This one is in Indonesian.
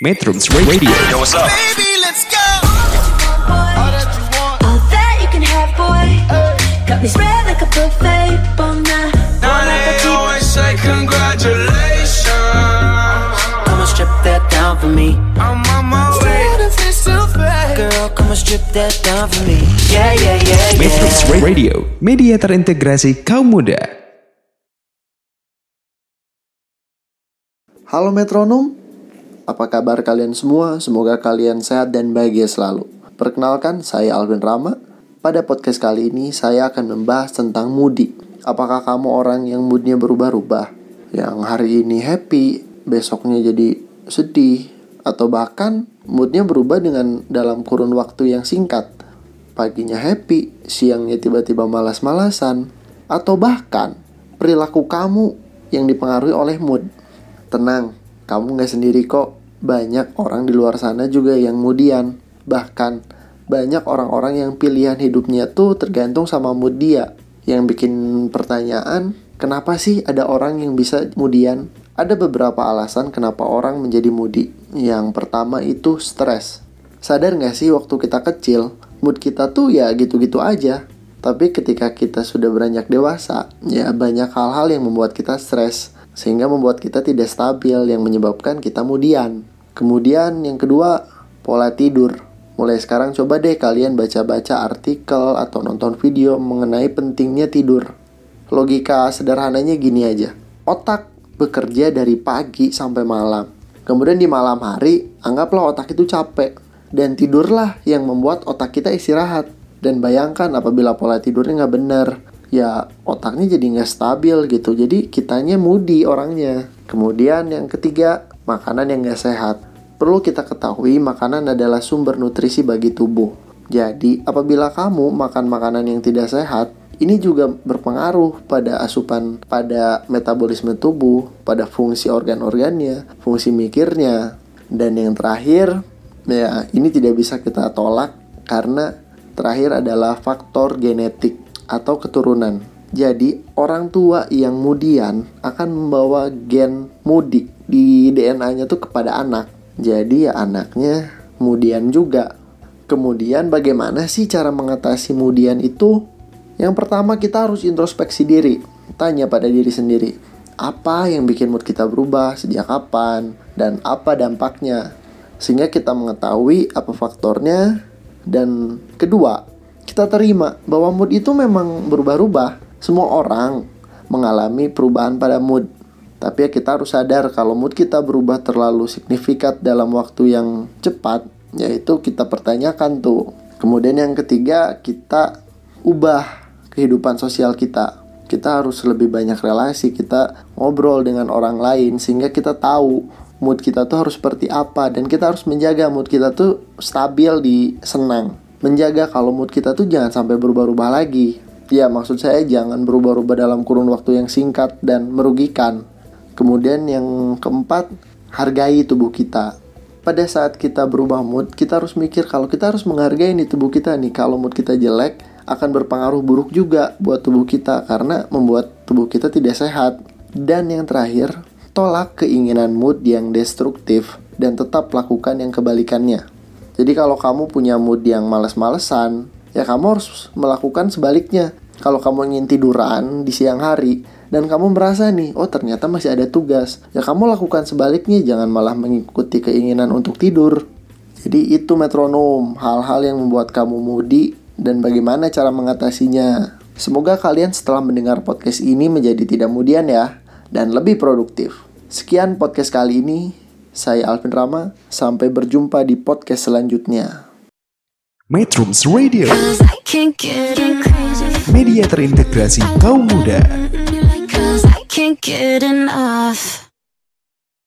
Metrums Radio. Yo, what's up? Baby, let's go. All that you can have, boy. Got me spread like a buffet. Bon na, Now they always say congratulations. Come and strip that down for me. I'm on my way. Girl, come and strip that down for me. Yeah, yeah, yeah, Metrums yeah. Radio, media terintegrasi kaum muda. Halo metronom, apa kabar kalian semua? Semoga kalian sehat dan bahagia selalu. Perkenalkan, saya Alvin Rama. Pada podcast kali ini, saya akan membahas tentang moody. Apakah kamu orang yang moodnya berubah-ubah? Yang hari ini happy, besoknya jadi sedih, atau bahkan moodnya berubah dengan dalam kurun waktu yang singkat. Paginya happy, siangnya tiba-tiba malas-malasan, atau bahkan perilaku kamu yang dipengaruhi oleh mood. Tenang, kamu nggak sendiri kok. Banyak orang di luar sana juga yang mudian. Bahkan, banyak orang-orang yang pilihan hidupnya tuh tergantung sama mood dia. Yang bikin pertanyaan, kenapa sih ada orang yang bisa mudian? Ada beberapa alasan kenapa orang menjadi moody. Yang pertama itu stres. Sadar nggak sih waktu kita kecil, mood kita tuh ya gitu-gitu aja. Tapi ketika kita sudah beranjak dewasa, ya banyak hal-hal yang membuat kita stres sehingga membuat kita tidak stabil yang menyebabkan kita mudian. Kemudian yang kedua, pola tidur. Mulai sekarang coba deh kalian baca-baca artikel atau nonton video mengenai pentingnya tidur. Logika sederhananya gini aja. Otak bekerja dari pagi sampai malam. Kemudian di malam hari, anggaplah otak itu capek. Dan tidurlah yang membuat otak kita istirahat. Dan bayangkan apabila pola tidurnya nggak bener, ya otaknya jadi nggak stabil gitu. Jadi kitanya moody orangnya. Kemudian yang ketiga, makanan yang nggak sehat. Perlu kita ketahui makanan adalah sumber nutrisi bagi tubuh. Jadi apabila kamu makan makanan yang tidak sehat, ini juga berpengaruh pada asupan pada metabolisme tubuh, pada fungsi organ-organnya, fungsi mikirnya. Dan yang terakhir, ya ini tidak bisa kita tolak karena terakhir adalah faktor genetik atau keturunan. Jadi, orang tua yang mudian akan membawa gen mudi di DNA-nya tuh kepada anak. Jadi ya anaknya mudian juga. Kemudian bagaimana sih cara mengatasi mudian itu? Yang pertama kita harus introspeksi diri. Tanya pada diri sendiri. Apa yang bikin mood kita berubah, sejak kapan, dan apa dampaknya. Sehingga kita mengetahui apa faktornya. Dan kedua, kita terima bahwa mood itu memang berubah-ubah. Semua orang mengalami perubahan pada mood. Tapi ya kita harus sadar kalau mood kita berubah terlalu signifikan dalam waktu yang cepat, yaitu kita pertanyakan tuh. Kemudian yang ketiga, kita ubah kehidupan sosial kita. Kita harus lebih banyak relasi, kita ngobrol dengan orang lain sehingga kita tahu mood kita tuh harus seperti apa dan kita harus menjaga mood kita tuh stabil di senang. Menjaga kalau mood kita tuh jangan sampai berubah-ubah lagi. Ya, maksud saya jangan berubah-ubah dalam kurun waktu yang singkat dan merugikan. Kemudian yang keempat, hargai tubuh kita. Pada saat kita berubah mood, kita harus mikir kalau kita harus menghargai nih tubuh kita nih. Kalau mood kita jelek, akan berpengaruh buruk juga buat tubuh kita karena membuat tubuh kita tidak sehat. Dan yang terakhir, tolak keinginan mood yang destruktif dan tetap lakukan yang kebalikannya. Jadi kalau kamu punya mood yang males-malesan, ya kamu harus melakukan sebaliknya. Kalau kamu ingin tiduran di siang hari dan kamu merasa nih, oh ternyata masih ada tugas, ya kamu lakukan sebaliknya, jangan malah mengikuti keinginan untuk tidur. Jadi itu metronom, hal-hal yang membuat kamu moody dan bagaimana cara mengatasinya. Semoga kalian setelah mendengar podcast ini menjadi tidak mudian ya, dan lebih produktif. Sekian podcast kali ini, saya Alvin Rama, sampai berjumpa di podcast selanjutnya. Metrums Radio, media terintegrasi kaum muda.